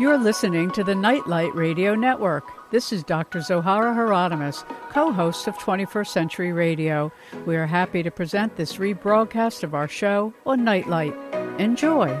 You're listening to the Nightlight Radio Network. This is Dr. Zohara Hieronimus, co host of 21st Century Radio. We are happy to present this rebroadcast of our show on Nightlight. Enjoy.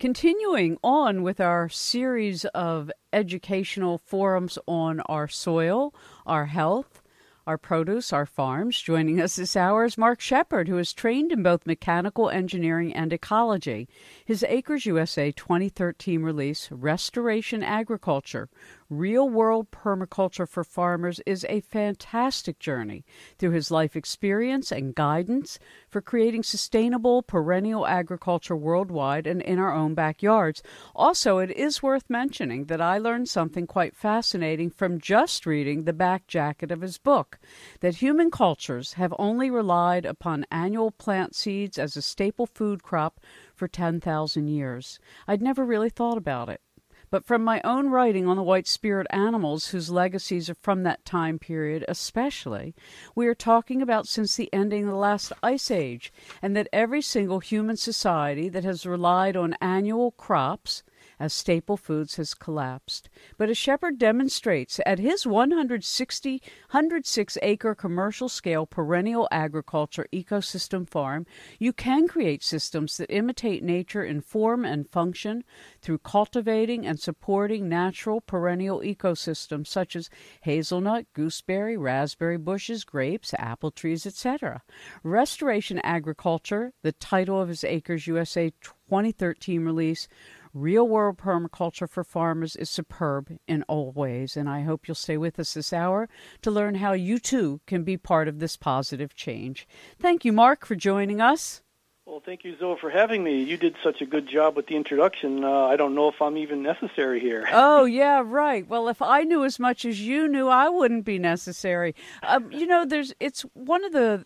Continuing on with our series of educational forums on our soil, our health, our produce, our farms. Joining us this hour is Mark Shepard, who is trained in both mechanical engineering and ecology. His Acres USA 2013 release, Restoration Agriculture Real World Permaculture for Farmers is a fantastic journey through his life experience and guidance for creating sustainable perennial agriculture worldwide and in our own backyards. Also, it is worth mentioning that I learned something quite fascinating from just reading the back jacket of his book that human cultures have only relied upon annual plant seeds as a staple food crop for 10,000 years. I'd never really thought about it but from my own writing on the white spirit animals whose legacies are from that time period especially, we are talking about since the ending of the last ice age, and that every single human society that has relied on annual crops as staple foods has collapsed. But as Shepard demonstrates at his 160, 106 acre commercial scale perennial agriculture ecosystem farm, you can create systems that imitate nature in form and function through cultivating and supporting natural perennial ecosystems such as hazelnut, gooseberry, raspberry bushes, grapes, apple trees, etc. Restoration Agriculture, the title of his Acres USA 2013 release, Real World Permaculture for Farmers is superb in all ways, and I hope you'll stay with us this hour to learn how you too can be part of this positive change. Thank you, Mark, for joining us. Well, thank you, Zoe, for having me. You did such a good job with the introduction. Uh, I don't know if I'm even necessary here. oh, yeah, right. Well, if I knew as much as you knew, I wouldn't be necessary. Um, you know, there's it's one of the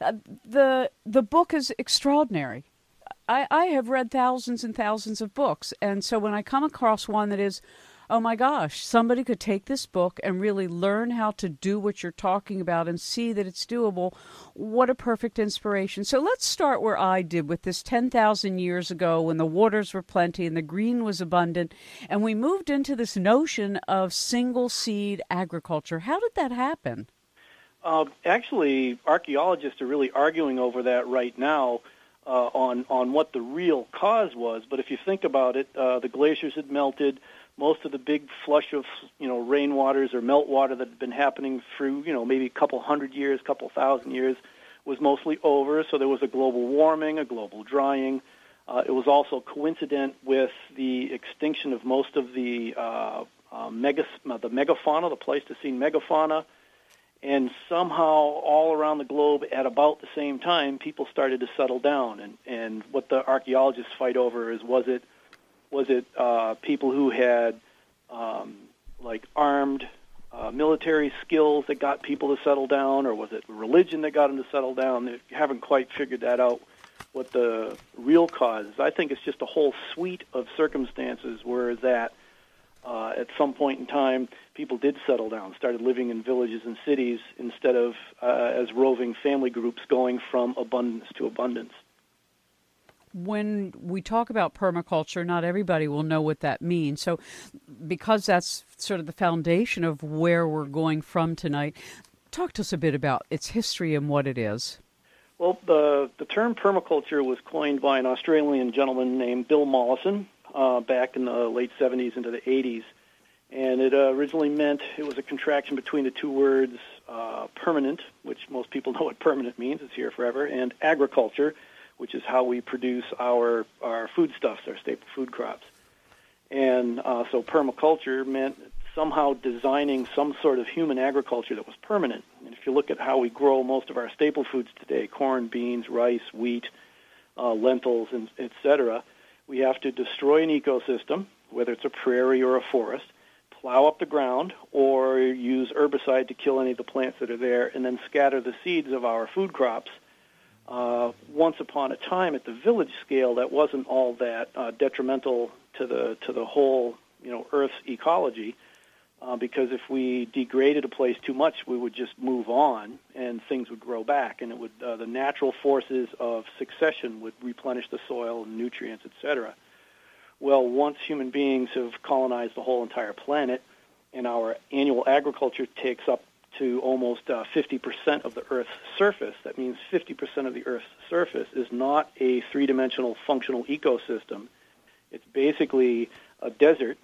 uh, the the book is extraordinary. I, I have read thousands and thousands of books. And so when I come across one that is, oh my gosh, somebody could take this book and really learn how to do what you're talking about and see that it's doable, what a perfect inspiration. So let's start where I did with this 10,000 years ago when the waters were plenty and the green was abundant. And we moved into this notion of single seed agriculture. How did that happen? Uh, actually, archaeologists are really arguing over that right now uh, on on what the real cause was. But if you think about it, uh, the glaciers had melted. Most of the big flush of you know rainwaters or meltwater that had been happening through you know maybe a couple hundred years, couple thousand years, was mostly over. So there was a global warming, a global drying. Uh, it was also coincident with the extinction of most of the uh, uh, mega, the megafauna, the Pleistocene megafauna, and somehow all around the globe at about the same time people started to settle down. And and what the archaeologists fight over is was it was it uh, people who had um, like armed uh, military skills that got people to settle down or was it religion that got them to settle down? They haven't quite figured that out what the real cause is. I think it's just a whole suite of circumstances where that uh, at some point in time, people did settle down, started living in villages and cities instead of uh, as roving family groups going from abundance to abundance. When we talk about permaculture, not everybody will know what that means. So, because that's sort of the foundation of where we're going from tonight, talk to us a bit about its history and what it is. Well, the, the term permaculture was coined by an Australian gentleman named Bill Mollison, uh, back in the late 70s into the 80s. And it uh, originally meant it was a contraction between the two words uh, permanent, which most people know what permanent means, it's here forever, and agriculture, which is how we produce our, our foodstuffs, our staple food crops. And uh, so permaculture meant somehow designing some sort of human agriculture that was permanent. And if you look at how we grow most of our staple foods today, corn, beans, rice, wheat, uh, lentils, and et cetera, we have to destroy an ecosystem, whether it's a prairie or a forest, plow up the ground, or use herbicide to kill any of the plants that are there, and then scatter the seeds of our food crops. Uh, once upon a time, at the village scale, that wasn't all that uh, detrimental to the to the whole, you know, Earth's ecology uh, because if we degraded a place too much, we would just move on and things would grow back, and it would uh, the natural forces of succession would replenish the soil and nutrients, etc. Well, once human beings have colonized the whole entire planet, and our annual agriculture takes up to almost uh, 50% of the Earth's surface. That means 50% of the Earth's surface is not a three-dimensional functional ecosystem. It's basically a desert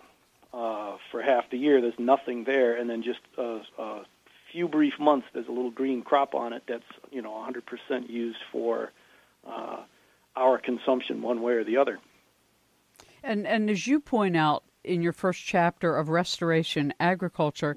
uh, for half the year. There's nothing there, and then just a, a few brief months there's a little green crop on it that's you know 100% used for uh, our consumption, one way or the other. And and as you point out in your first chapter of restoration agriculture,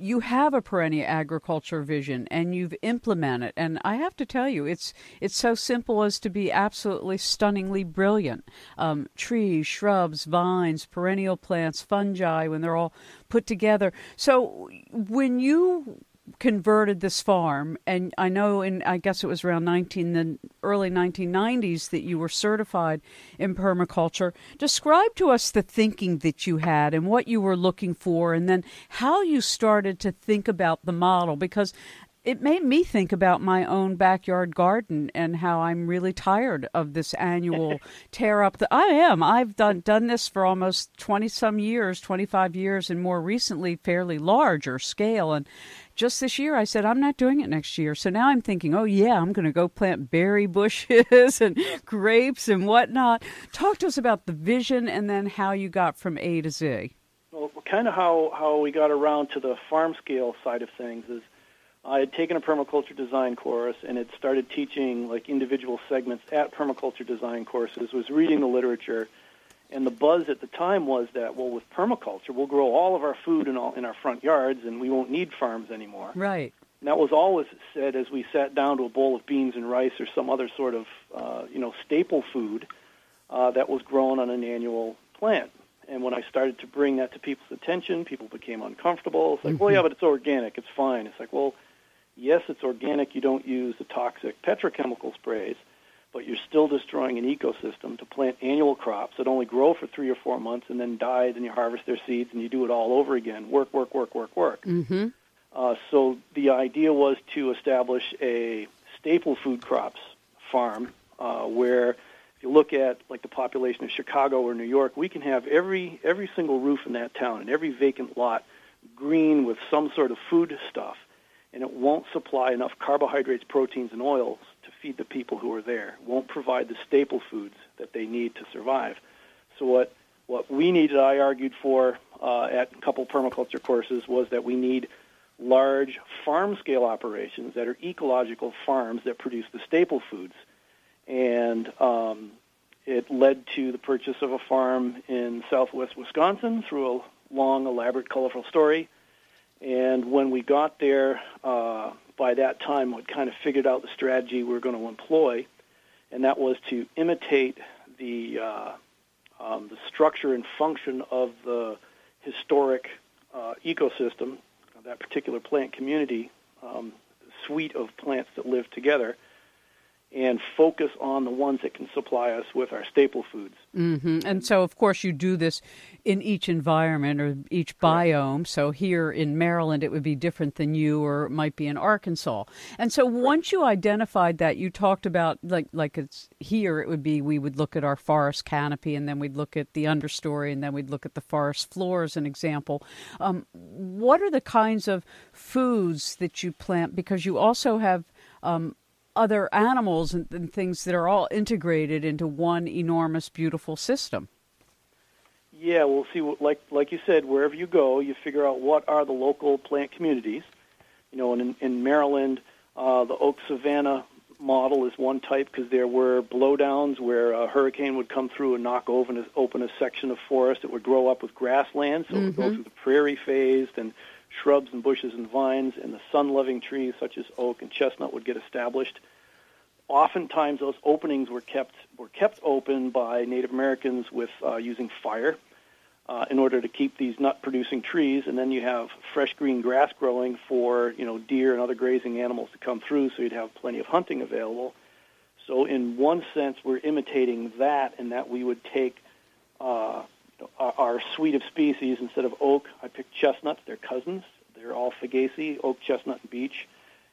you have a perennial agriculture vision and you've implemented and i have to tell you it's it's so simple as to be absolutely stunningly brilliant. Um, trees shrubs vines perennial plants fungi when they're all put together. So when you converted this farm, and I know in I guess it was around 19 the early 1990s that you were certified in permaculture. Describe to us the thinking that you had and what you were looking for, and then how you started to think about the model because. It made me think about my own backyard garden and how I'm really tired of this annual tear up. The, I am. I've done done this for almost twenty some years, twenty five years, and more recently, fairly larger scale. And just this year I said I'm not doing it next year. So now I'm thinking, oh yeah, I'm going to go plant berry bushes and grapes and whatnot. Talk to us about the vision and then how you got from A to Z. Well, kind of how how we got around to the farm scale side of things is I had taken a permaculture design course and had started teaching like individual segments at permaculture design courses. Was reading the literature and the buzz at the time was that, well, with permaculture, we'll grow all of our food in, all, in our front yards and we won't need farms anymore. Right. And that was always said as we sat down to a bowl of beans and rice or some other sort of, uh, you know, staple food uh, that was grown on an annual plant. And when I started to bring that to people's attention, people became uncomfortable. It's like, mm-hmm. well, yeah, but it's organic. It's fine. It's like, well, yes, it's organic. You don't use the toxic petrochemical sprays but you're still destroying an ecosystem to plant annual crops that only grow for three or four months and then die, then you harvest their seeds and you do it all over again. Work, work, work, work, work. Mm-hmm. Uh, so the idea was to establish a staple food crops farm uh, where if you look at like the population of Chicago or New York, we can have every every single roof in that town and every vacant lot green with some sort of food stuff, and it won't supply enough carbohydrates, proteins, and oils to feed the people who are there, won't provide the staple foods that they need to survive. So what what we needed, I argued for uh, at a couple permaculture courses, was that we need large farm scale operations that are ecological farms that produce the staple foods. And um, it led to the purchase of a farm in southwest Wisconsin through a long, elaborate, colorful story. And when we got there, uh, by that time had kind of figured out the strategy we were going to employ, and that was to imitate the uh, um, the structure and function of the historic uh, ecosystem, that particular plant community, um, suite of plants that live together, and focus on the ones that can supply us with our staple foods. Mm-hmm. And so, of course, you do this in each environment or each biome. So, here in Maryland, it would be different than you, or it might be in Arkansas. And so, once you identified that, you talked about like like it's here. It would be we would look at our forest canopy, and then we'd look at the understory, and then we'd look at the forest floor as an example. Um, what are the kinds of foods that you plant? Because you also have um, other animals and, and things that are all integrated into one enormous, beautiful system. Yeah, we'll see. Like like you said, wherever you go, you figure out what are the local plant communities. You know, and in, in Maryland, uh, the oak savanna model is one type because there were blowdowns where a hurricane would come through and knock open a, open a section of forest. It would grow up with grassland, so mm-hmm. it would go mm-hmm. through the prairie phase, then shrubs and bushes and vines, and the sun-loving trees such as oak and chestnut would get established. Oftentimes, those openings were kept were kept open by Native Americans with uh, using fire uh, in order to keep these nut-producing trees, and then you have fresh green grass growing for you know deer and other grazing animals to come through, so you'd have plenty of hunting available. So, in one sense, we're imitating that, in that we would take uh, our suite of species instead of oak. I picked chestnuts; they're cousins. They're all Fagaceae, oak, chestnut, and beech,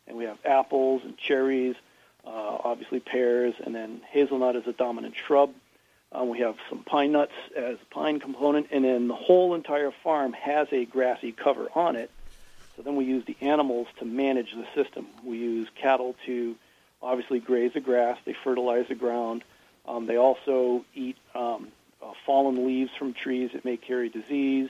and we have apples and cherries uh, obviously pears, and then hazelnut is a dominant shrub. Um, we have some pine nuts as a pine component, and then the whole entire farm has a grassy cover on it. So then we use the animals to manage the system. We use cattle to obviously graze the grass. They fertilize the ground. Um, they also eat um, uh, fallen leaves from trees that may carry disease.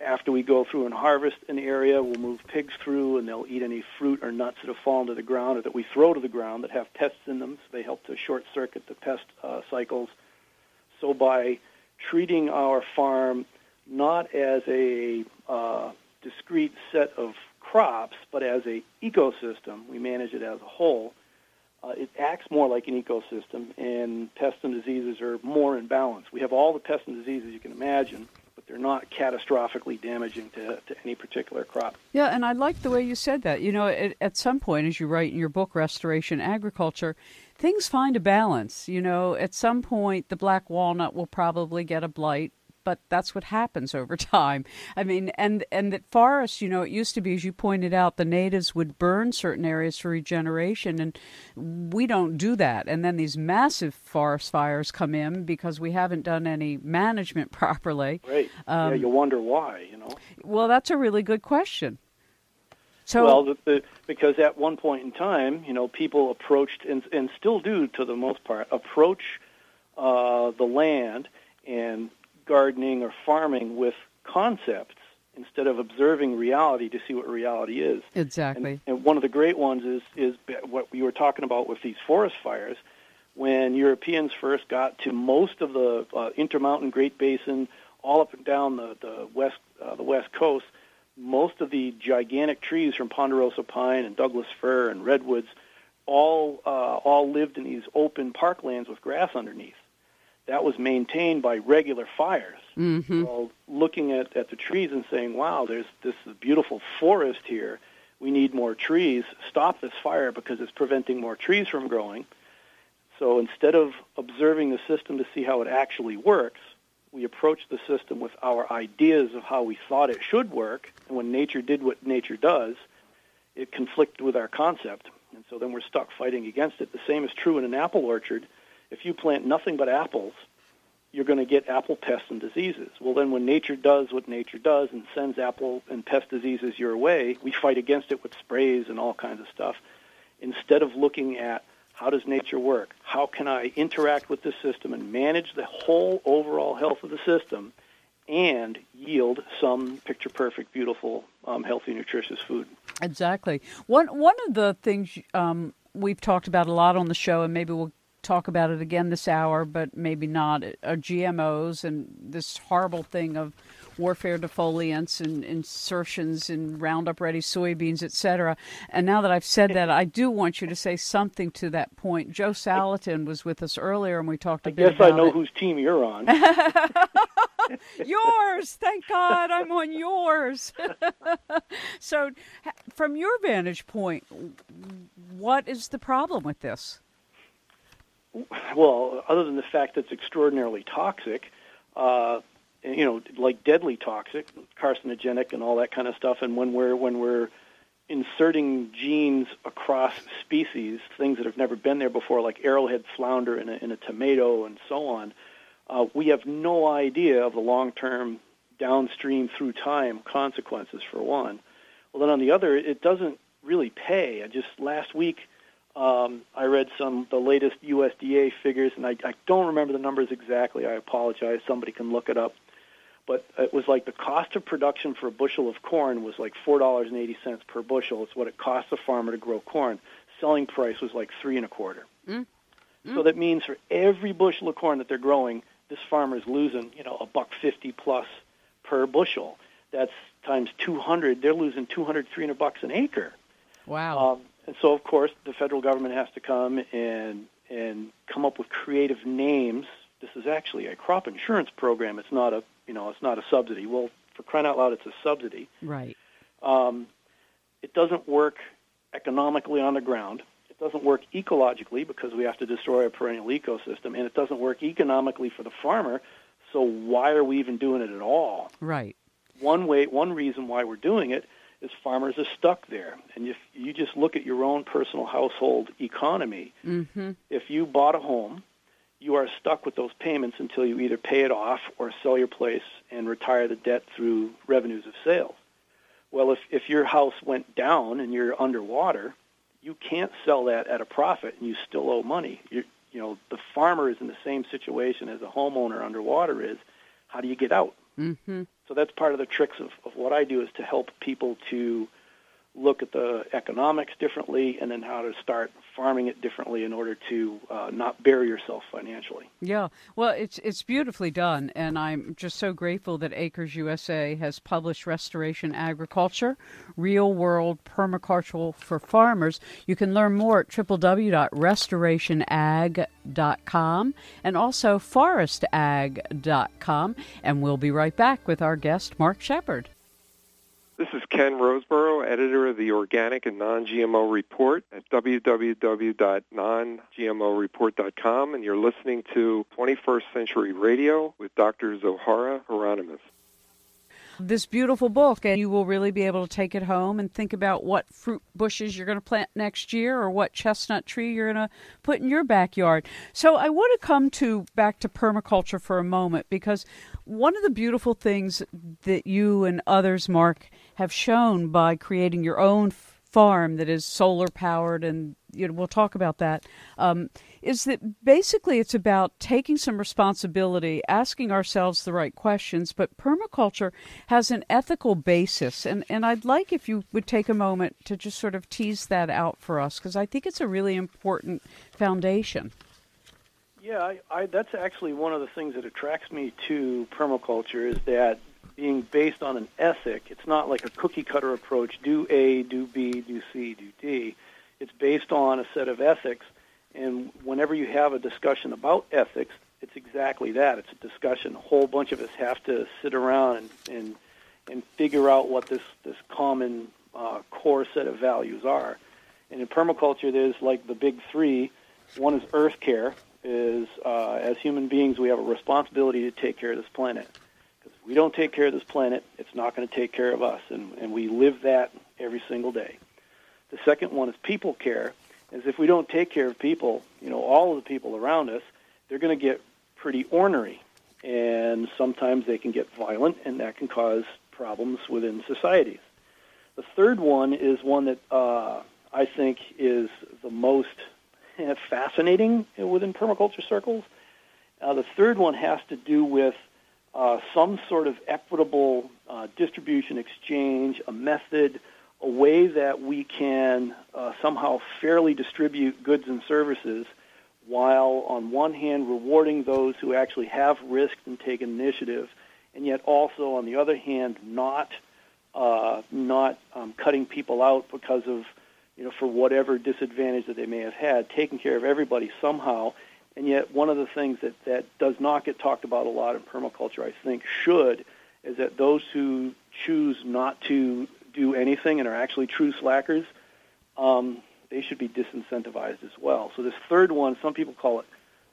After we go through and harvest an area, we'll move pigs through, and they'll eat any fruit or nuts that have fallen to the ground or that we throw to the ground that have pests in them. So they help to short circuit the pest uh, cycles. So by treating our farm not as a uh, discrete set of crops, but as a ecosystem, we manage it as a whole. Uh, it acts more like an ecosystem, and pests and diseases are more in balance. We have all the pests and diseases you can imagine, but they're not catastrophically damaging to, to any particular crop. Yeah, and I like the way you said that. You know, at, at some point, as you write in your book, Restoration Agriculture, things find a balance. You know, at some point, the black walnut will probably get a blight but that's what happens over time. I mean, and and that forests, you know, it used to be, as you pointed out, the natives would burn certain areas for regeneration, and we don't do that. And then these massive forest fires come in because we haven't done any management properly. Right. Um, yeah, you wonder why. You know. Well, that's a really good question. So, well, the, the, because at one point in time, you know, people approached and, and still do to the most part approach uh, the land and gardening or farming with concepts instead of observing reality to see what reality is. Exactly. And, and, one of the great ones is is what we were talking about with these forest fires. When Europeans first got to most of the uh, Intermountain Great Basin, all up and down the the west uh, the west coast, most of the gigantic trees from ponderosa pine and Douglas fir and redwoods all uh, all lived in these open parklands with grass underneath that was maintained by regular fires. Mm-hmm. So looking at, at the trees and saying, wow, there's this beautiful forest here. We need more trees. Stop this fire because it's preventing more trees from growing. So instead of observing the system to see how it actually works, we approached the system with our ideas of how we thought it should work. And when nature did what nature does, it conflicted with our concept. And so then we're stuck fighting against it. The same is true in an apple orchard if you plant nothing but apples, you're going to get apple pests and diseases. Well, then when nature does what nature does and sends apple and pest diseases your way, we fight against it with sprays and all kinds of stuff. Instead of looking at how does nature work? How can I interact with the system and manage the whole overall health of the system and yield some picture perfect, beautiful, um, healthy, nutritious food? Exactly. One, one of the things um, we've talked about a lot on the show, and maybe we'll talk about it again this hour, but maybe not, uh, are GMOs and this horrible thing of warfare defoliants and insertions in Roundup Ready soybeans, etc. And now that I've said that, I do want you to say something to that point. Joel Salatin was with us earlier, and we talked a I bit guess I know it. whose team you're on. yours, thank God, I'm on yours. so, from your vantage point, what is the problem with this? Well, other than the fact that it's extraordinarily toxic, uh, you know, like deadly toxic, carcinogenic, and all that kind of stuff. And when we're when we're inserting genes across species, things that have never been there before, like arrowhead flounder in a, in a tomato and so on, uh, we have no idea of the long-term downstream through time consequences. For one, well, then on the other, it doesn't really pay. I just last week um, I read some the latest USDA figures, and I, I don't remember the numbers exactly. I apologize. Somebody can look it up. But it was like the cost of production for a bushel of corn was like four dollars and eighty cents per bushel. It's what it costs a farmer to grow corn. Selling price was like three and a quarter. Mm. Mm. So that means for every bushel of corn that they're growing, this farmer is losing, you know, a buck fifty plus per bushel. That's times two hundred. They're losing two hundred, three hundred bucks an acre. Wow. Um, and so, of course, the federal government has to come and and come up with creative names. This is actually a crop insurance program. It's not a you know it's not a subsidy. Well, for crying out loud, it's a subsidy. Right. Um, it doesn't work economically on the ground. It doesn't work ecologically because we have to destroy a perennial ecosystem, and it doesn't work economically for the farmer. So why are we even doing it at all? Right. One way, one reason why we're doing it is farmers are stuck there. And if you just look at your own personal household economy, mm-hmm. if you bought a home you are stuck with those payments until you either pay it off or sell your place and retire the debt through revenues of sales. Well, if, if your house went down and you're underwater, you can't sell that at a profit and you still owe money. you you know, the farmer is in the same situation as a homeowner underwater is. How do you get out? Mm-hmm. So that's part of the tricks of, of what I do is to help people to look at the economics differently and then how to start farming it differently in order to uh, not bury yourself financially. Yeah, well, it's it's beautifully done, and I'm just so grateful that Acres USA has published Restoration Agriculture, Real World Permaculture for Farmers. You can learn more at www.restorationag.com and also forestag.com, and we'll be right back with our guest Mark Shepard. This is Ken Roseboro, editor of the Organic and Non-GMO Report at www.nongmoreport.com, and you're listening to 21st Century Radio with Dr. Zohara Hieronimus. This beautiful book, and you will really be able to take it home and think about what fruit bushes you're going to plant next year or what chestnut tree you're going to put in your backyard. So I want to come to back to permaculture for a moment because one of the beautiful things that you and others, Mark, have shown by creating your own farm that is solar powered, and you know, we'll talk about that. Um, is that basically it's about taking some responsibility, asking ourselves the right questions, but permaculture has an ethical basis. And, and I'd like if you would take a moment to just sort of tease that out for us, because I think it's a really important foundation. Yeah, I, I, that's actually one of the things that attracts me to permaculture is that being based on an ethic. It's not like a cookie cutter approach do A, do B, do C, do D. It's based on a set of ethics. And whenever you have a discussion about ethics, it's exactly that. It's a discussion. A whole bunch of us have to sit around and, and, and figure out what this, this common uh, core set of values are. And in permaculture, there's like the big three. One is earth care, is uh, as human beings, we have a responsibility to take care of this planet we don't take care of this planet, it's not going to take care of us, and, and we live that every single day. The second one is people care, is if we don't take care of people, you know, all of the people around us, they're going to get pretty ornery, and sometimes they can get violent, and that can cause problems within societies. The third one is one that uh, I think is the most fascinating within permaculture circles. Uh, the third one has to do with uh, some sort of equitable uh, distribution exchange, a method, a way that we can uh, somehow fairly distribute goods and services while on one hand rewarding those who actually have risked and taken initiative, and yet also on the other hand not uh, not um, cutting people out because of you know for whatever disadvantage that they may have had, taking care of everybody somehow and yet, one of the things that, that does not get talked about a lot in permaculture, I think, should, is that those who choose not to do anything and are actually true slackers, um, they should be disincentivized as well. So this third one, some people call it,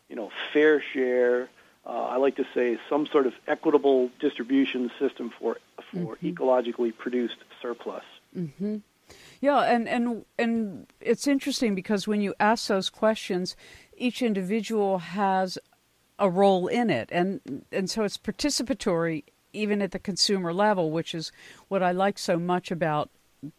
you know, fair share. Uh, I like to say some sort of equitable distribution system for for mm-hmm. ecologically produced surplus. Mm-hmm. Yeah, and and and it's interesting because when you ask those questions, each individual has a role in it, and and so it's participatory even at the consumer level, which is what I like so much about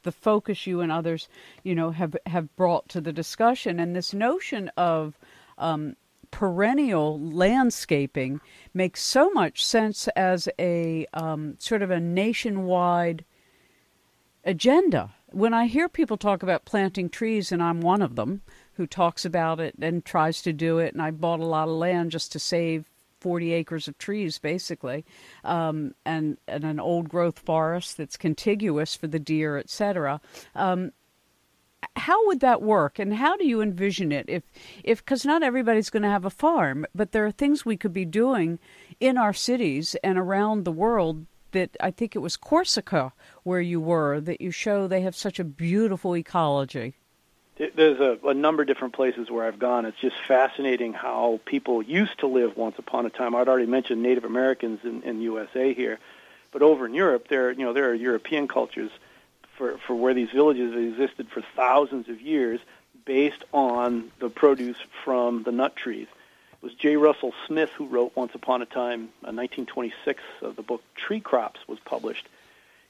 the focus you and others, you know, have have brought to the discussion, and this notion of um, perennial landscaping makes so much sense as a um, sort of a nationwide agenda. When I hear people talk about planting trees, and I'm one of them, who talks about it and tries to do it. And I bought a lot of land just to save 40 acres of trees, basically, um, and, and an old growth forest that's contiguous for the deer, etc. Um, how would that work, and how do you envision it? If, if, because not everybody's going to have a farm, but there are things we could be doing in our cities and around the world that I think it was Corsica where you were that you show they have such a beautiful ecology. There's a, a number of different places where I've gone. It's just fascinating how people used to live once upon a time. I'd already mentioned Native Americans in, in USA here, but over in Europe, there you know there are European cultures for for where these villages have existed for thousands of years, based on the produce from the nut trees. It was J. Russell Smith who wrote Once Upon a Time, uh, 1926, uh, the book Tree Crops was published.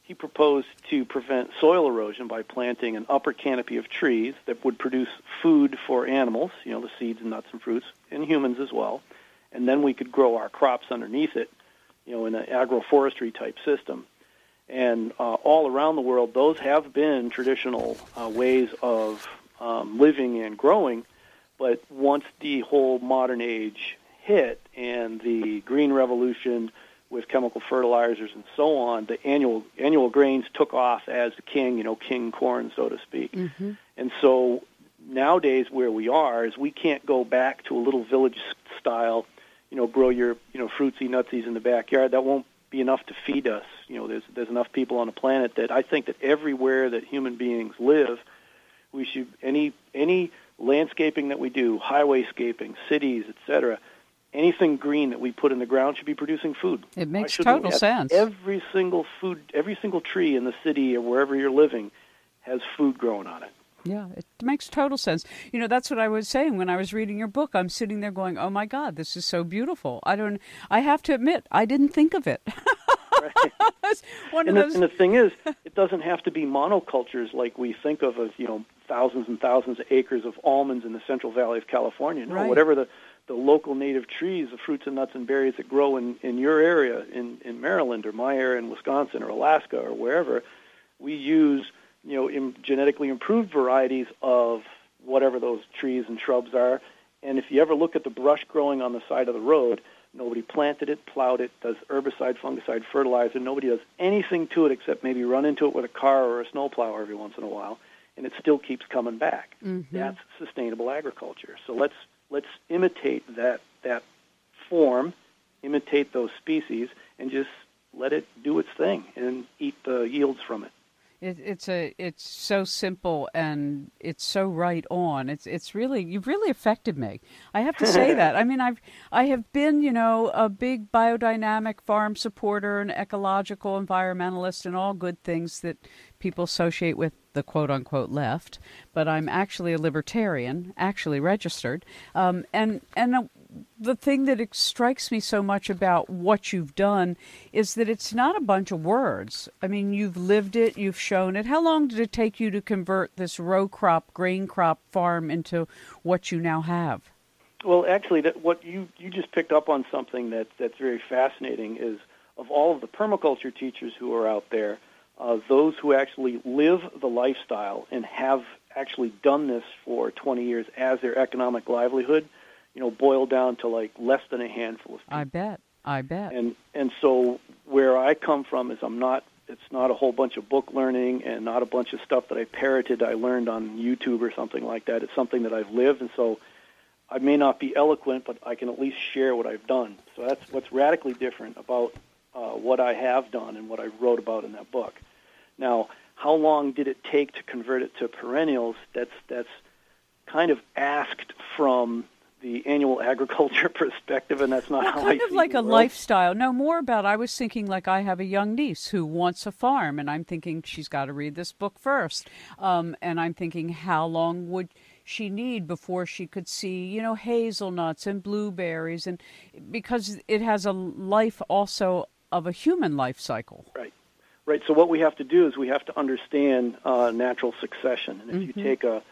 He proposed to prevent soil erosion by planting an upper canopy of trees that would produce food for animals, you know, the seeds and nuts and fruits, and humans as well. And then we could grow our crops underneath it, you know, in an agroforestry type system. And uh, all around the world, those have been traditional uh, ways of um, living and growing. But once the whole modern age hit and the green revolution with chemical fertilizers and so on, the annual annual grains took off as the king, you know, king corn, so to speak. Mm-hmm. And so nowadays, where we are is we can't go back to a little village style, you know, grow your you know fruitsy nutsies in the backyard. That won't be enough to feed us. You know, there's there's enough people on the planet that I think that everywhere that human beings live, we should any any landscaping that we do, highwayscaping, cities, etc. Anything green that we put in the ground should be producing food. It makes total sense. Every single food, every single tree in the city or wherever you're living has food growing on it. Yeah, it makes total sense. You know, that's what I was saying when I was reading your book. I'm sitting there going, "Oh my God, this is so beautiful." I don't. I have to admit, I didn't think of it. One and, the, and the thing is, it doesn't have to be monocultures like we think of as you know thousands and thousands of acres of almonds in the Central Valley of California. No, right. whatever the the local native trees, the fruits and nuts and berries that grow in in your area in in Maryland or my area in Wisconsin or Alaska or wherever, we use you know in genetically improved varieties of whatever those trees and shrubs are. And if you ever look at the brush growing on the side of the road, nobody planted it, plowed it, does herbicide, fungicide, fertilizer. Nobody does anything to it except maybe run into it with a car or a snowplow every once in a while and it still keeps coming back. Mm-hmm. That's sustainable agriculture. So let's let's imitate that that form, imitate those species, and just let it do its thing and eat the yields from it. It, it's a it's so simple and it's so right on. It's it's really you've really affected me. I have to say that. I mean, I've I have been you know a big biodynamic farm supporter, an ecological environmentalist, and all good things that people associate with the quote unquote left. But I'm actually a libertarian, actually registered, um, and and. Uh, the thing that strikes me so much about what you've done is that it's not a bunch of words. I mean, you've lived it, you've shown it. How long did it take you to convert this row crop, grain crop farm into what you now have? Well, actually, that what you you just picked up on something that that's very fascinating is of all of the permaculture teachers who are out there, uh, those who actually live the lifestyle and have actually done this for 20 years as their economic livelihood you know, boil down to like less than a handful of people. I bet. I bet. And and so where I come from is I'm not it's not a whole bunch of book learning and not a bunch of stuff that I parroted I learned on YouTube or something like that. It's something that I've lived and so I may not be eloquent, but I can at least share what I've done. So that's what's radically different about uh, what I have done and what I wrote about in that book. Now, how long did it take to convert it to perennials? That's that's kind of asked from the annual agriculture perspective, and that's not well, how kind I of like a world. lifestyle. No, more about. I was thinking like I have a young niece who wants a farm, and I'm thinking she's got to read this book first. Um, and I'm thinking, how long would she need before she could see, you know, hazelnuts and blueberries, and because it has a life also of a human life cycle. Right. Right. So what we have to do is we have to understand uh, natural succession, and if mm-hmm. you take a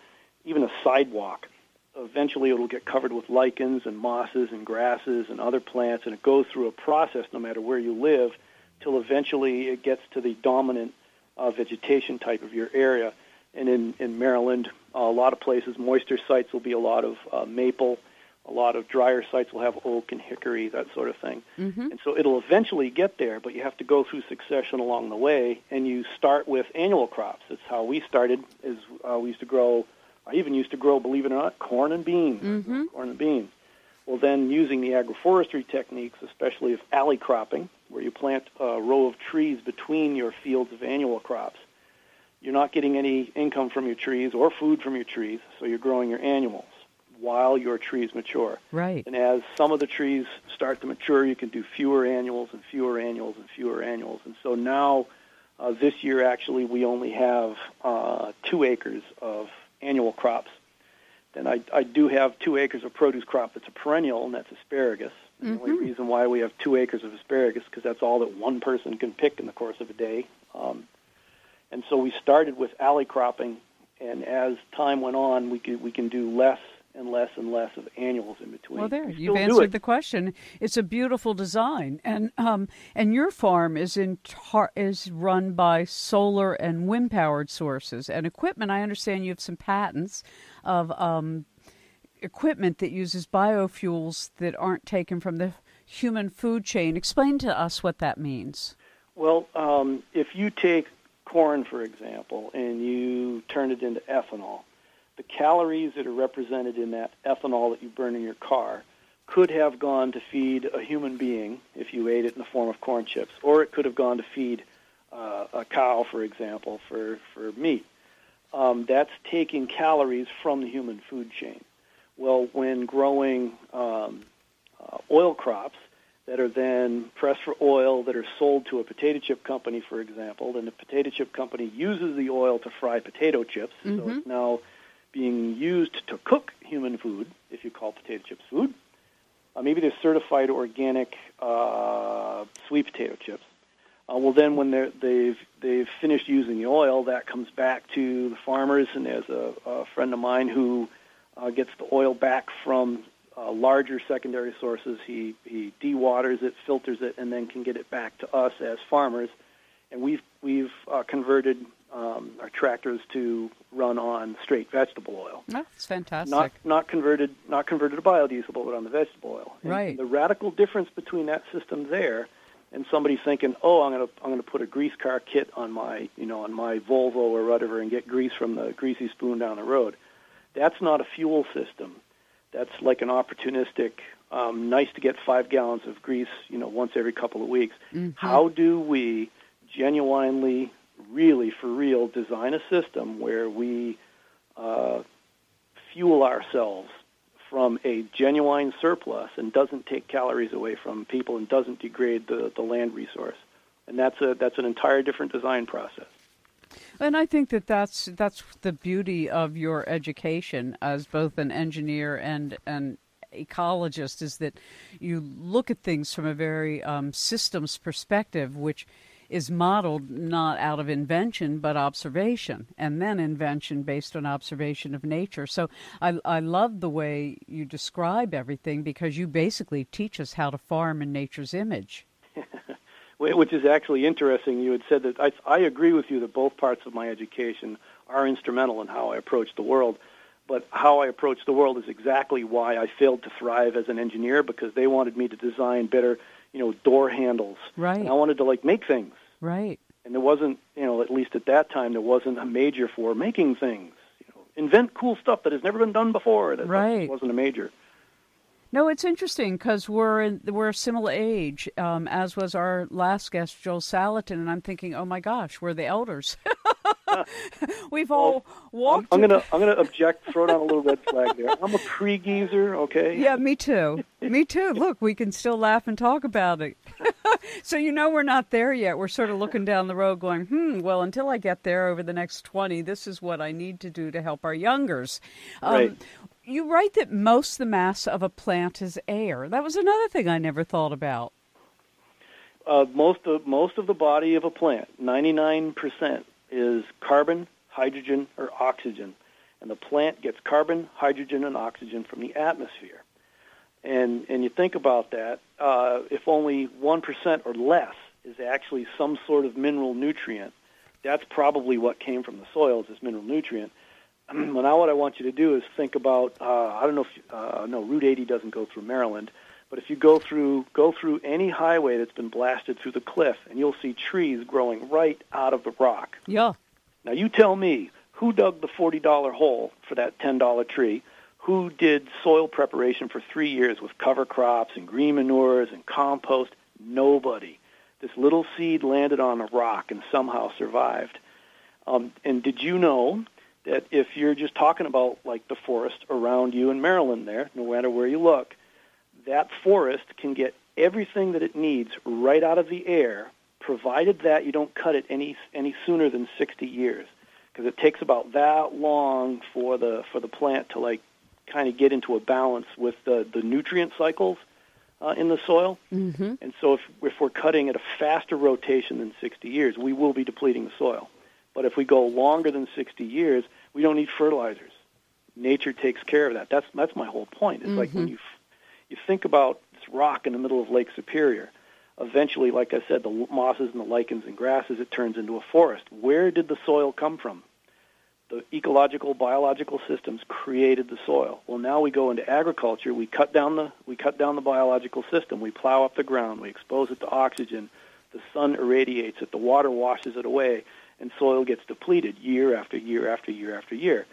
even a sidewalk eventually it'll get covered with lichens and mosses and grasses and other plants, and it goes through a process no matter where you live till eventually it gets to the dominant uh, vegetation type of your area. And in, in Maryland, uh, a lot of places, moisture sites will be a lot of uh, maple, a lot of drier sites will have oak and hickory, that sort of thing. Mm-hmm. And so it'll eventually get there, but you have to go through succession along the way, and you start with annual crops. That's how we started. Is uh, we used to grow I even used to grow, believe it or not, corn and beans. Mm-hmm. Corn and beans. Well, then using the agroforestry techniques, especially of alley cropping, where you plant a row of trees between your fields of annual crops, you're not getting any income from your trees or food from your trees, so you're growing your annuals while your trees mature. Right. And as some of the trees start to mature, you can do fewer annuals and fewer annuals and fewer annuals. And so now, uh, this year actually, we only have uh, two acres of annual crops. then I, I do have two acres of produce crop that's a perennial, and that's asparagus. Mm-hmm. The only reason why we have two acres of asparagus because that's all that one person can pick in the course of a day. Um, and so we started with alley cropping, and as time went on, we can we can do less and less and less of annuals in between. Well, there you've answered the question. It's a beautiful design, and um, and your farm is in tar- is run by solar and wind powered sources and equipment. I understand you have some patents of um, equipment that uses biofuels that aren't taken from the human food chain. Explain to us what that means. Well, um, if you take corn, for example, and you turn it into ethanol, the calories that are represented in that ethanol that you burn in your car could have gone to feed a human being if you ate it in the form of corn chips, or it could have gone to feed uh, a cow, for example, for, for meat. Um, that's taking calories from the human food chain. Well, when growing um, uh, oil crops, that are then pressed for oil that are sold to a potato chip company, for example. Then the potato chip company uses the oil to fry potato chips. So Mhm. it's now being used to cook human food, if you call potato chips food. Uh, maybe they're certified organic uh, sweet potato chips. Uh, well, then when they've they've finished using the oil, that comes back to the farmers. And there's a, a friend of mine who uh, gets the oil back from uh, larger secondary sources. He he dewaters it, filters it, and then can get it back to us as farmers. And we've we've uh, converted um, our tractors to run on straight vegetable oil, That's fantastic. not not converted not converted to biodiesel, but on the vegetable oil. And Right. The radical difference between that system there and somebody thinking, oh, I'm gonna I'm gonna put a grease car kit on my you know on my Volvo or whatever and get grease from the greasy spoon down the road. That's not a fuel system. That's like an opportunistic, um, nice to get five gallons of grease, you know, once every couple of weeks. Mhm. How do we genuinely, really for real, design a system where we uh, fuel ourselves from a genuine surplus and doesn't take calories away from people and doesn't degrade the, the land resource? And that's a that's an entire different design process. And I think that that's that's the beauty of your education as both an engineer and an ecologist is that you look at things from a very um, systems perspective, which is modeled not out of invention but observation, and then invention based on observation of nature. So I, I love the way you describe everything because you basically teach us how to farm in nature's image. Which is actually interesting. You had said that I, I agree with you that both parts of my education are instrumental in how I approach the world. But how I approach the world is exactly why I failed to thrive as an engineer because they wanted me to design better, you know, door handles. Right. And I wanted to like make things. Right. And there wasn't, you know, at least at that time, there wasn't a major for making things. You know, invent cool stuff that has never been done before. That Right. wasn't a major. No, it's interesting because we're in, we're a similar age, um, as was our last guest, Joel Salatin, and I'm thinking, oh my gosh, we're the elders. We've all I'm, walked. I'm gonna I'm gonna object. Throw down a little red flag there. I'm a pre-geezer, okay? Yeah, me too. Me too. Look, we can still laugh and talk about it. so you know we're not there yet. We're sort of looking down the road, going, hmm. Well, until I get there over the next twenty, this is what I need to do to help our youngers. Um, Right. You write that most the mass of a plant is air. That was another thing I never thought about. uh, most of most of the body of a plant, 99% is carbon, hydrogen, or oxygen, and the plant gets carbon, hydrogen, and oxygen from the atmosphere. And and you think about that, uh, if only one percent or less is actually some sort of mineral nutrient, that's probably what came from the soil as this mineral nutrient. well, now what I want you to do is think about uh, I don't know if uh, no Route 80 doesn't go through Maryland, but if you go through go through any highway that's been blasted through the cliff, and you'll see trees growing right out of the rock. Yeah. Now you tell me who dug the forty dollar hole for that ten dollar tree? Who did soil preparation for three years with cover crops and green manures and compost? Nobody. This little seed landed on a rock and somehow survived. Um, and did you know that if you're just talking about like the forest around you in Maryland there, no matter where you look, that forest can get everything that it needs right out of the air, provided that you don't cut it any any sooner than 60 years, because it takes about that long for the for the plant to like kind of get into a balance with the, the nutrient cycles uh, in the soil. Mm-hmm. And so if, if we're cutting at a faster rotation than 60 years, we will be depleting the soil. But if we go longer than 60 years, we don't need fertilizers. Nature takes care of that. That's, that's my whole point. It's like when Mhm. you, you think about this rock in the middle of Lake Superior, eventually, like I said, the mosses and the lichens and grasses, it turns into a forest. Where did the soil come from? The ecological, biological systems created the soil. Well, now we go into agriculture. We cut down the we cut down the biological system. We plow up the ground. We expose it to oxygen. The sun irradiates it. The water washes it away, and soil gets depleted year after year after year after year.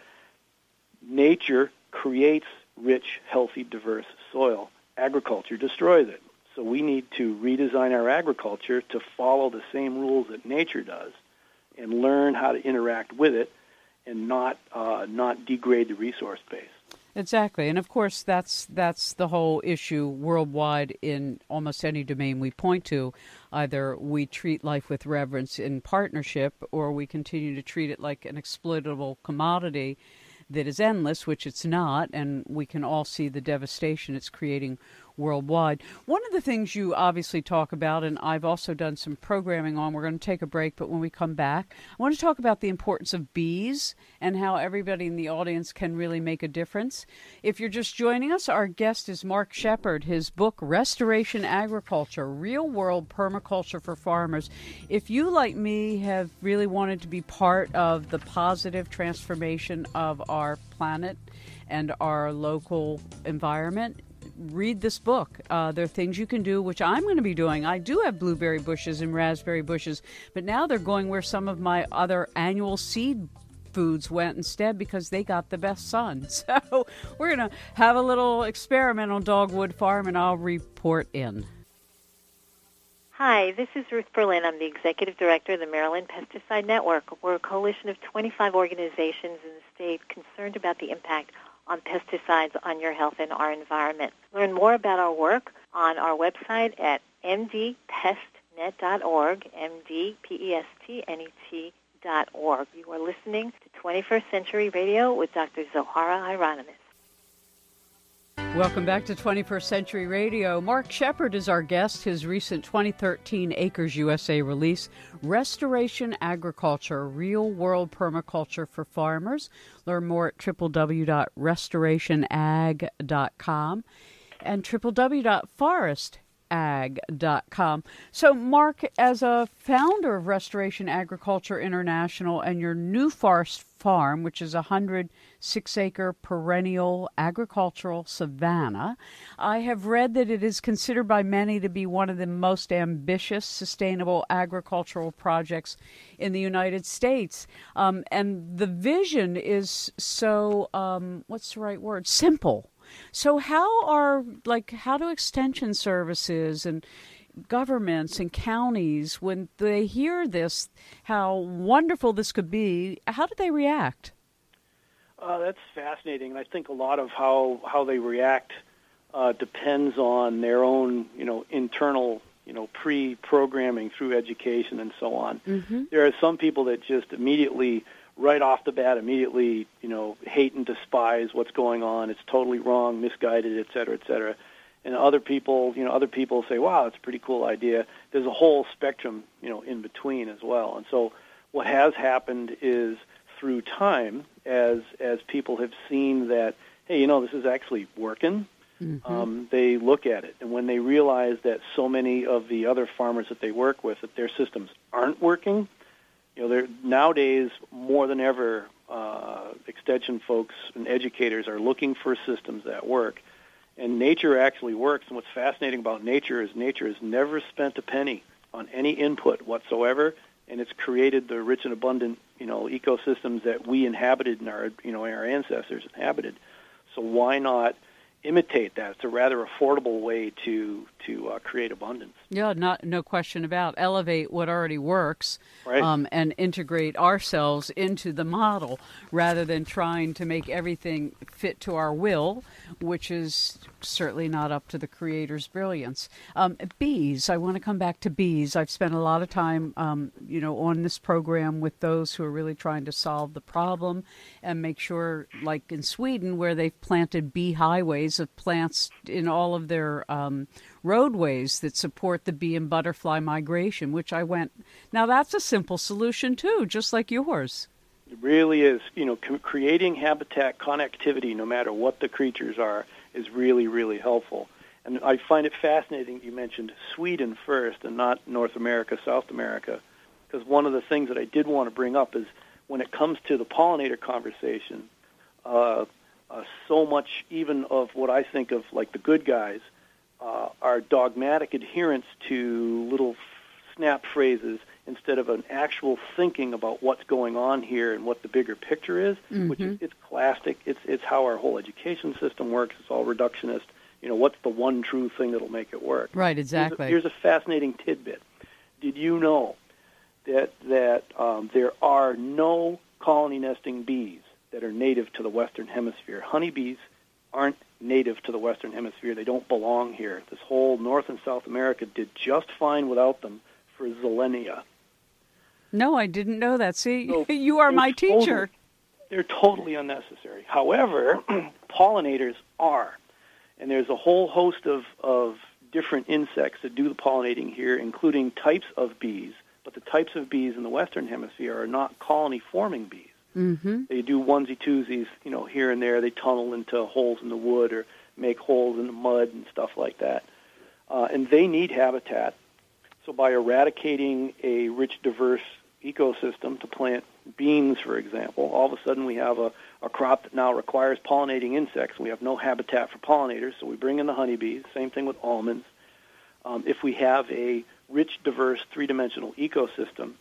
Nature creates rich, healthy, diverse soil. Agriculture destroys it. So we need to redesign our agriculture to follow the same rules that nature does, and learn how to interact with it, and not uh, not degrade the resource base. Exactly, and of course that's that's the whole issue worldwide in almost any domain we point to. Either we treat life with reverence in partnership, or we continue to treat it like an exploitable commodity that is endless, which it's not, and we can all see the devastation it's creating worldwide. One of the things you obviously talk about, and I've also done some programming on, we're going to take a break, but when we come back, I want to talk about the importance of bees and how everybody in the audience can really make a difference. If you're just joining us, our guest is Mark Shepard. His book, Restoration Agriculture Real World Permaculture for Farmers. If you, like me, have really wanted to be part of the positive transformation of our planet and our local environment, read this book. Uh, there are things you can do, which I'm going to be doing. I do have blueberry bushes and raspberry bushes, but now they're going where some of my other annual seed foods went instead because they got the best sun. So we're going to have a little experiment on Dogwood Farm, and I'll report in. Hi, this is Ruth Berlin. I'm the Executive Director of the Maryland Pesticide Network. We're a coalition of 25 organizations in the state concerned about the impact on pesticides on your health and our environment. Learn more about our work on our website at mdpestnet.org, mdpestnet dot org. You are listening to 21st Century Radio with Dr. Zohara Hieronimus. Welcome back to 21st Century Radio. Mark Shepard is our guest. His recent 2013 Acres USA release, Restoration Agriculture Real World Permaculture for Farmers. Learn more at www.restorationag.com and www.forestag.com. So, Mark, as a founder of Restoration Agriculture International and your New Forest Farm, which is a 106 acre perennial agricultural savanna, I have read that it is considered by many to be one of the most ambitious sustainable agricultural projects in the United States. Um, and the vision is so, um, what's the right word? Simple. So how are like how do extension services and governments and counties when they hear this how wonderful this could be how do they react Uh, that's fascinating, and I think a lot of how how they react uh, depends on their own, you know, internal, you know, pre-programming through education and so on. mm-hmm. There are some people that just immediately, right off the bat, immediately, you know, hate and despise what's going on. It's totally wrong, misguided, et cetera, et cetera. And other people, you know, other people say, "Wow, it's a pretty cool idea." There's a whole spectrum, you know, in between as well. And so, what has happened is through time, as as people have seen that, hey, you know, this is actually working. Mm-hmm. Um, they look at it, and when they realize that so many of the other farmers that they work with, that their systems aren't working, you know, nowadays more than ever, uh, extension folks and educators are looking for systems that work, and nature actually works. And what's fascinating about nature is nature has never spent a penny on any input whatsoever, and it's created the rich and abundant, you know, ecosystems that we inhabited and our, you know, our ancestors inhabited. So why not imitate that. It's a rather affordable way to to uh, create abundance. Yeah, not no question about elevate what already works, right. um, and integrate ourselves into the model rather than trying to make everything fit to our will, which is certainly not up to the creator's brilliance. Um, bees, I want to come back to bees. I've spent a lot of time, um, you know, on this program with those who are really trying to solve the problem and make sure, like in Sweden, where they've planted bee highways of plants in all of their um, roadways that support the bee and butterfly migration, which I went, now that's a simple solution too, just like yours. It really is. You know, creating habitat connectivity, no matter what the creatures are, is really, really helpful. And I find it fascinating you mentioned Sweden first and not North America, South America, because one of the things that I did want to bring up is when it comes to the pollinator conversation, uh, uh, so much even of what I think of like the good guys uh, are dogmatic adherence to little snap phrases instead of an actual thinking about what's going on here and what the bigger picture is, mm-hmm. which is it's classic. It's it's how our whole education system works. It's all reductionist. You know, what's the one true thing that'll make it work? Right, exactly. Here's a, here's a fascinating tidbit. Did you know that that um, there are no colony nesting bees that are native to the Western Hemisphere? Honeybees aren't native to the Western Hemisphere. They don't belong here. This whole North and South America did just fine without them for zillenia. No, I didn't know that. See, so you are my teacher. Totally, they're totally unnecessary. However, pollinators are. And there's a whole host of, of different insects that do the pollinating here, including types of bees. But the types of bees in the Western Hemisphere are not colony forming bees. Mm-hmm. They do onesie twosies, you know, here and there. They tunnel into holes in the wood or make holes in the mud and stuff like that. Uh, and they need habitat. So by eradicating a rich, diverse ecosystem to plant beans, for example, all of a sudden we have a, a crop that now requires pollinating insects. We have no habitat for pollinators, so we bring in the honeybees. Same thing with almonds. Um, if we have a rich, diverse, three-dimensional ecosystem,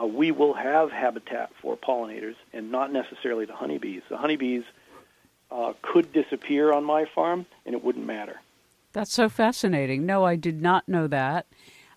uh, we will have habitat for pollinators and not necessarily the honeybees. The honeybees uh, could disappear on my farm, and it wouldn't matter. That's so fascinating. No, I did not know that.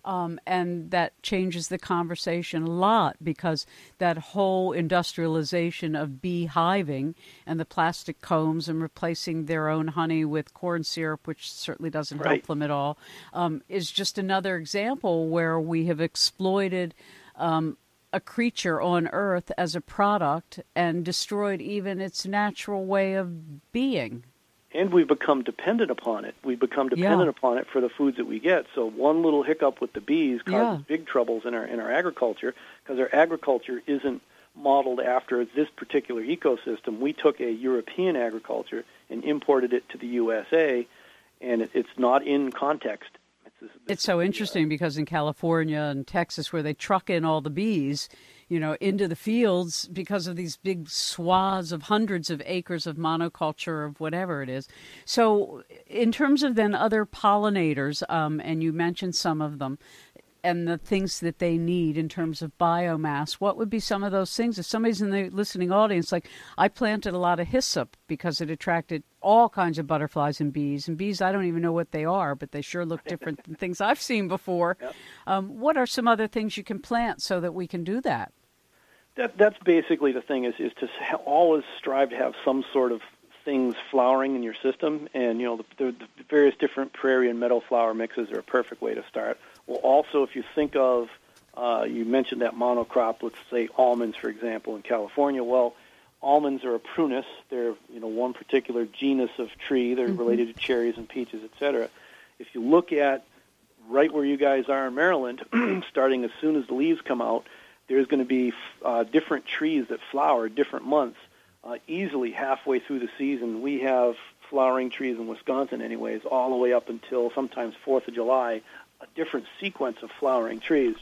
Um, and that changes the conversation a lot because that whole industrialization of beehiving and the plastic combs and replacing their own honey with corn syrup, which certainly doesn't right. help them at all, um, is just another example where we have exploited um, a creature on Earth as a product and destroyed even its natural way of being and we've become dependent upon it. We've become dependent yeah. upon it for the foods that we get. So one little hiccup with the bees causes yeah. big troubles in our in our agriculture because our agriculture isn't modeled after this particular ecosystem. We took a European agriculture and imported it to the USA, and it, it's not in context. It's, this, this, it's so interesting uh, because in California and Texas, where they truck in all the bees, you know, into the fields because of these big swaths of hundreds of acres of monoculture of whatever it is. So, in terms of then other pollinators, um, and you mentioned some of them, and the things that they need in terms of biomass, what would be some of those things? If somebody's in the listening audience, like I planted a lot of hyssop because it attracted all kinds of butterflies and bees. And bees, I don't even know what they are, but they sure look different than things I've seen before. Yep. Um, what are some other things you can plant so that we can do that? That, that's basically the thing is is to always strive to have some sort of things flowering in your system, and you know the, the, the various different prairie and meadow flower mixes are a perfect way to start. Well, also if you think of uh, you mentioned that monocrop, let's say almonds, for example, in California. Well, almonds are a prunus. They're you know one particular genus of tree. They're mm-hmm. related to cherries and peaches, etc. If you look at right where you guys are in Maryland, starting as soon as the leaves come out, there's going to be uh, different trees that flower different months. Uh, easily halfway through the season, we have flowering trees in Wisconsin, anyways, all the way up until sometimes Fourth of July, a different sequence of flowering trees.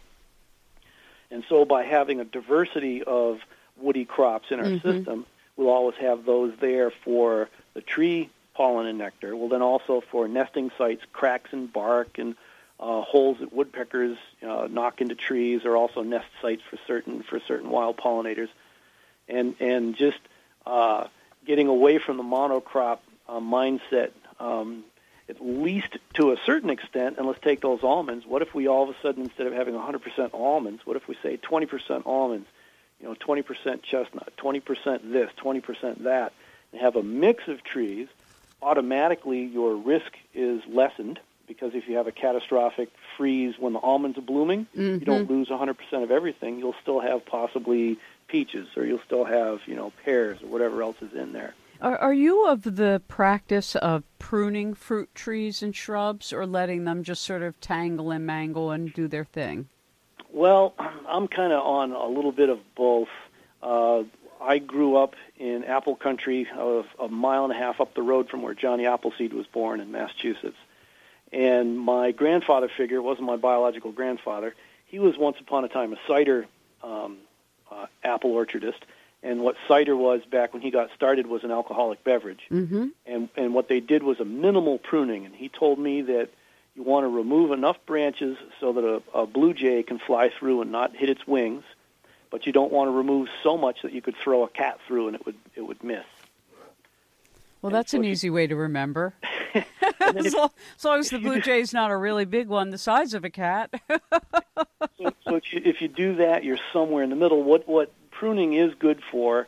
And so, by having a diversity of woody crops in our mm-hmm. system, we'll always have those there for the tree pollen and nectar. Well, then also for nesting sites, cracks in bark and uh, holes that woodpeckers uh, knock into trees are also nest sites for certain for certain wild pollinators, and and just uh, getting away from the monocrop uh, mindset um, at least to a certain extent, and let's take those almonds. What if we all of a sudden, instead of having 100% almonds, what if we say 20% almonds, you know, 20% chestnut, 20% this, 20% that, and have a mix of trees? Automatically, your risk is lessened because if you have a catastrophic freeze when the almonds are blooming, mm-hmm. you don't lose 100% of everything. You'll still have possibly peaches, or you'll still have, you know, pears or whatever else is in there. Are, are you of the practice of pruning fruit trees and shrubs or letting them just sort of tangle and mangle and do their thing? Well, I'm kind of on a little bit of both. Uh, I grew up in apple country, a mile and a half up the road from where Johnny Appleseed was born in Massachusetts. And my grandfather figure wasn't my biological grandfather. He was once upon a time a cider um, uh, apple orchardist, and what cider was back when he got started was an alcoholic beverage. Mm-hmm. And and what they did was a minimal pruning. And he told me that you want to remove enough branches so that a, a blue jay can fly through and not hit its wings, but you don't want to remove so much that you could throw a cat through and it would it would miss. Well, that's an easy way to remember. as, long, as, long, as the blue jay is not a really big one, the size of a cat. so, so if, you, if you do that, you're somewhere in the middle. What what pruning is good for,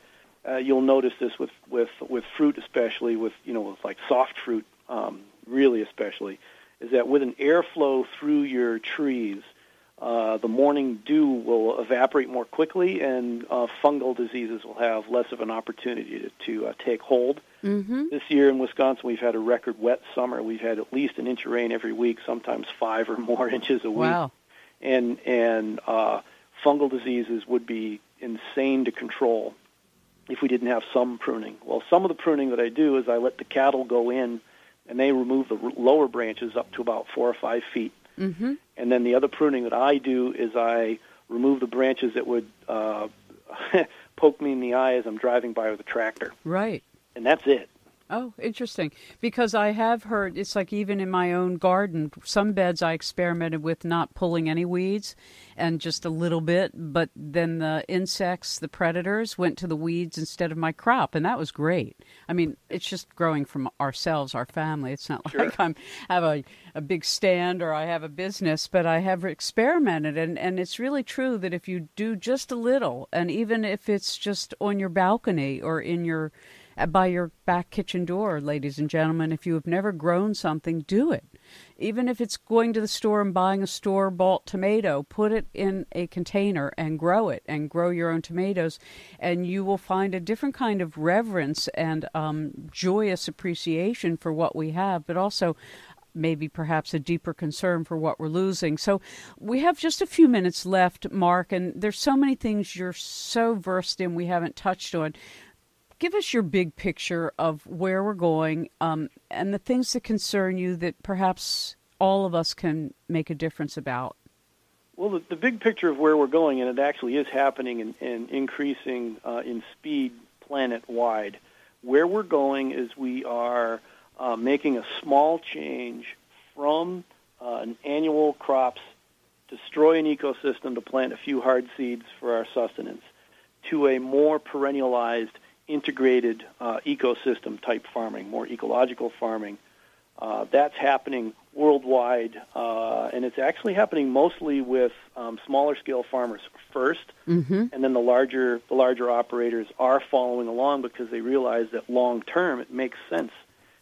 uh, you'll notice this with, with, with fruit, especially with, you know, with like soft fruit, um, really especially, is that with an airflow through your trees, uh, the morning dew will evaporate more quickly, and uh, fungal diseases will have less of an opportunity to, to uh, take hold. Mm-hmm. This year in Wisconsin, we've had a record wet summer. We've had at least an inch of rain every week, sometimes five or more inches a week. Wow. And and uh, fungal diseases would be insane to control if we didn't have some pruning. Well, some of the pruning that I do is I let the cattle go in and they remove the lower branches up to about four or five feet. Mm-hmm. And then the other pruning that I do is I remove the branches that would uh, poke me in the eye as I'm driving by with a tractor. Right. And that's it. Oh, interesting. Because I have heard it's like even in my own garden, some beds I experimented with not pulling any weeds and just a little bit, but then the insects, the predators, went to the weeds instead of my crop, and that was great. I mean, it's just growing from ourselves, our family. It's not sure. like I'm have a, a big stand or I have a business, but I have experimented, and, and it's really true that if you do just a little, and even if it's just on your balcony or in your by your back kitchen door, ladies and gentlemen. If you have never grown something, do it. Even if it's going to the store and buying a store bought tomato, put it in a container and grow it and grow your own tomatoes, and you will find a different kind of reverence and um, joyous appreciation for what we have, but also maybe perhaps a deeper concern for what we're losing. So we have just a few minutes left, Mark, and there's so many things you're so versed in we haven't touched on give us your big picture of where we're going um, and the things that concern you that perhaps all of us can make a difference about. Well, the, the big picture of where we're going, and it actually is happening and, increasing uh, in speed planet wide. Where we're going is we are uh, making a small change from uh, an annual crops, destroy an ecosystem to plant a few hard seeds for our sustenance, to a more perennialized integrated uh, ecosystem type farming, more ecological farming. Uh, that's happening worldwide, uh, and it's actually happening mostly with um, smaller scale farmers 1st mm-hmm. and then the larger the larger operators are following along because they realize that long term it makes sense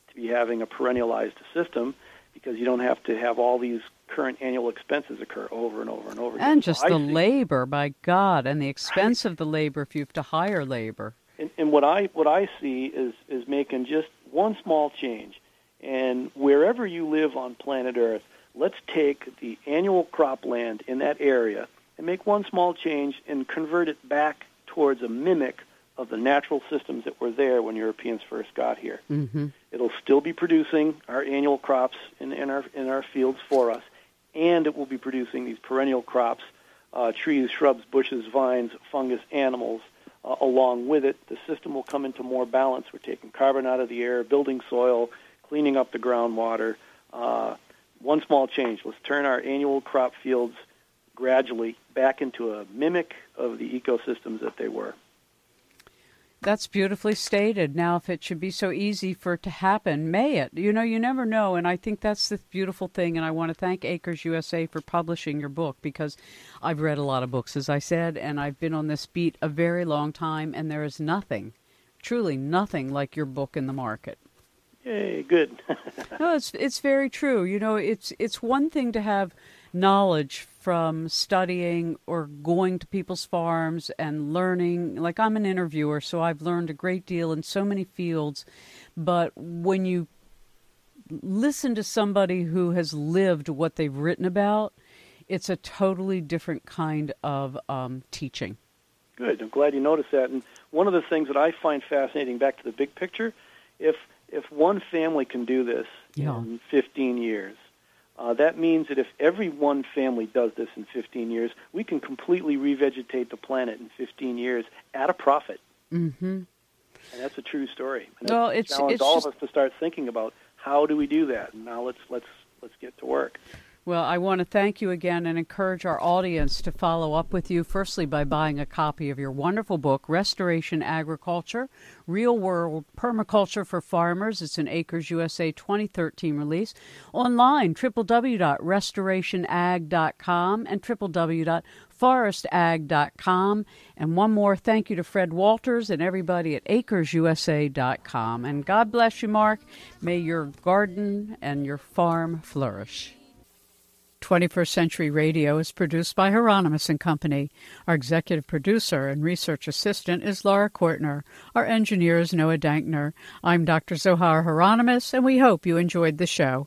to be having a perennialized system because you don't have to have all these current annual expenses occur over and over and over again. And just so the labor, by God, and the expense of the labor if you have to hire labor. And, and what I what I see is is making just one small change, and wherever you live on planet Earth, let's take the annual cropland in that area and make one small change and convert it back towards a mimic of the natural systems that were there when Europeans first got here. Mm-hmm. It'll still be producing our annual crops in, in our in our fields for us, and it will be producing these perennial crops, uh, trees, shrubs, bushes, vines, fungus, animals uh, along with it. The system will come into more balance. We're taking carbon out of the air, building soil, cleaning up the groundwater. Uh, one small change. Let's turn our annual crop fields gradually back into a mimic of the ecosystems that they were. That's beautifully stated. Now, if it should be so easy for it to happen, may it? You know, you never know. And I think that's the beautiful thing. And I want to thank Acres USA for publishing your book because I've read a lot of books, as I said, and I've been on this beat a very long time, and there is nothing, truly nothing like your book in the market. Yay, good. no, it's it's very true. You know, it's it's one thing to have knowledge from studying or going to people's farms and learning. Like I'm an interviewer, so I've learned a great deal in so many fields. But when you listen to somebody who has lived what they've written about, it's a totally different kind of um, teaching. Good. I'm glad you noticed that. And one of the things that I find fascinating, back to the big picture, if if one family can do this yeah. in 15 years, uh, that means that if every one family does this in 15 years, we can completely revegetate the planet in 15 years at a profit. Mm-hmm. And that's a true story. And well, it's, it's all just... of us to start thinking about how do we do that. And now let's let's let's get to work. Well, I want to thank you again and encourage our audience to follow up with you, firstly, by buying a copy of your wonderful book, Restoration Agriculture Real World Permaculture for Farmers. It's an Acres USA 2013 release. Online, www.restorationag.com and www.forestag.com. And one more thank you to Fred Walters and everybody at acresusa.com. And God bless you, Mark. May your garden and your farm flourish. 21st Century Radio is produced by Hieronimus and Company. Our executive producer and research assistant is Laura Kortner. Our engineer is Noah Dankner. I'm Dr. Zohar Hieronimus, and we hope you enjoyed the show.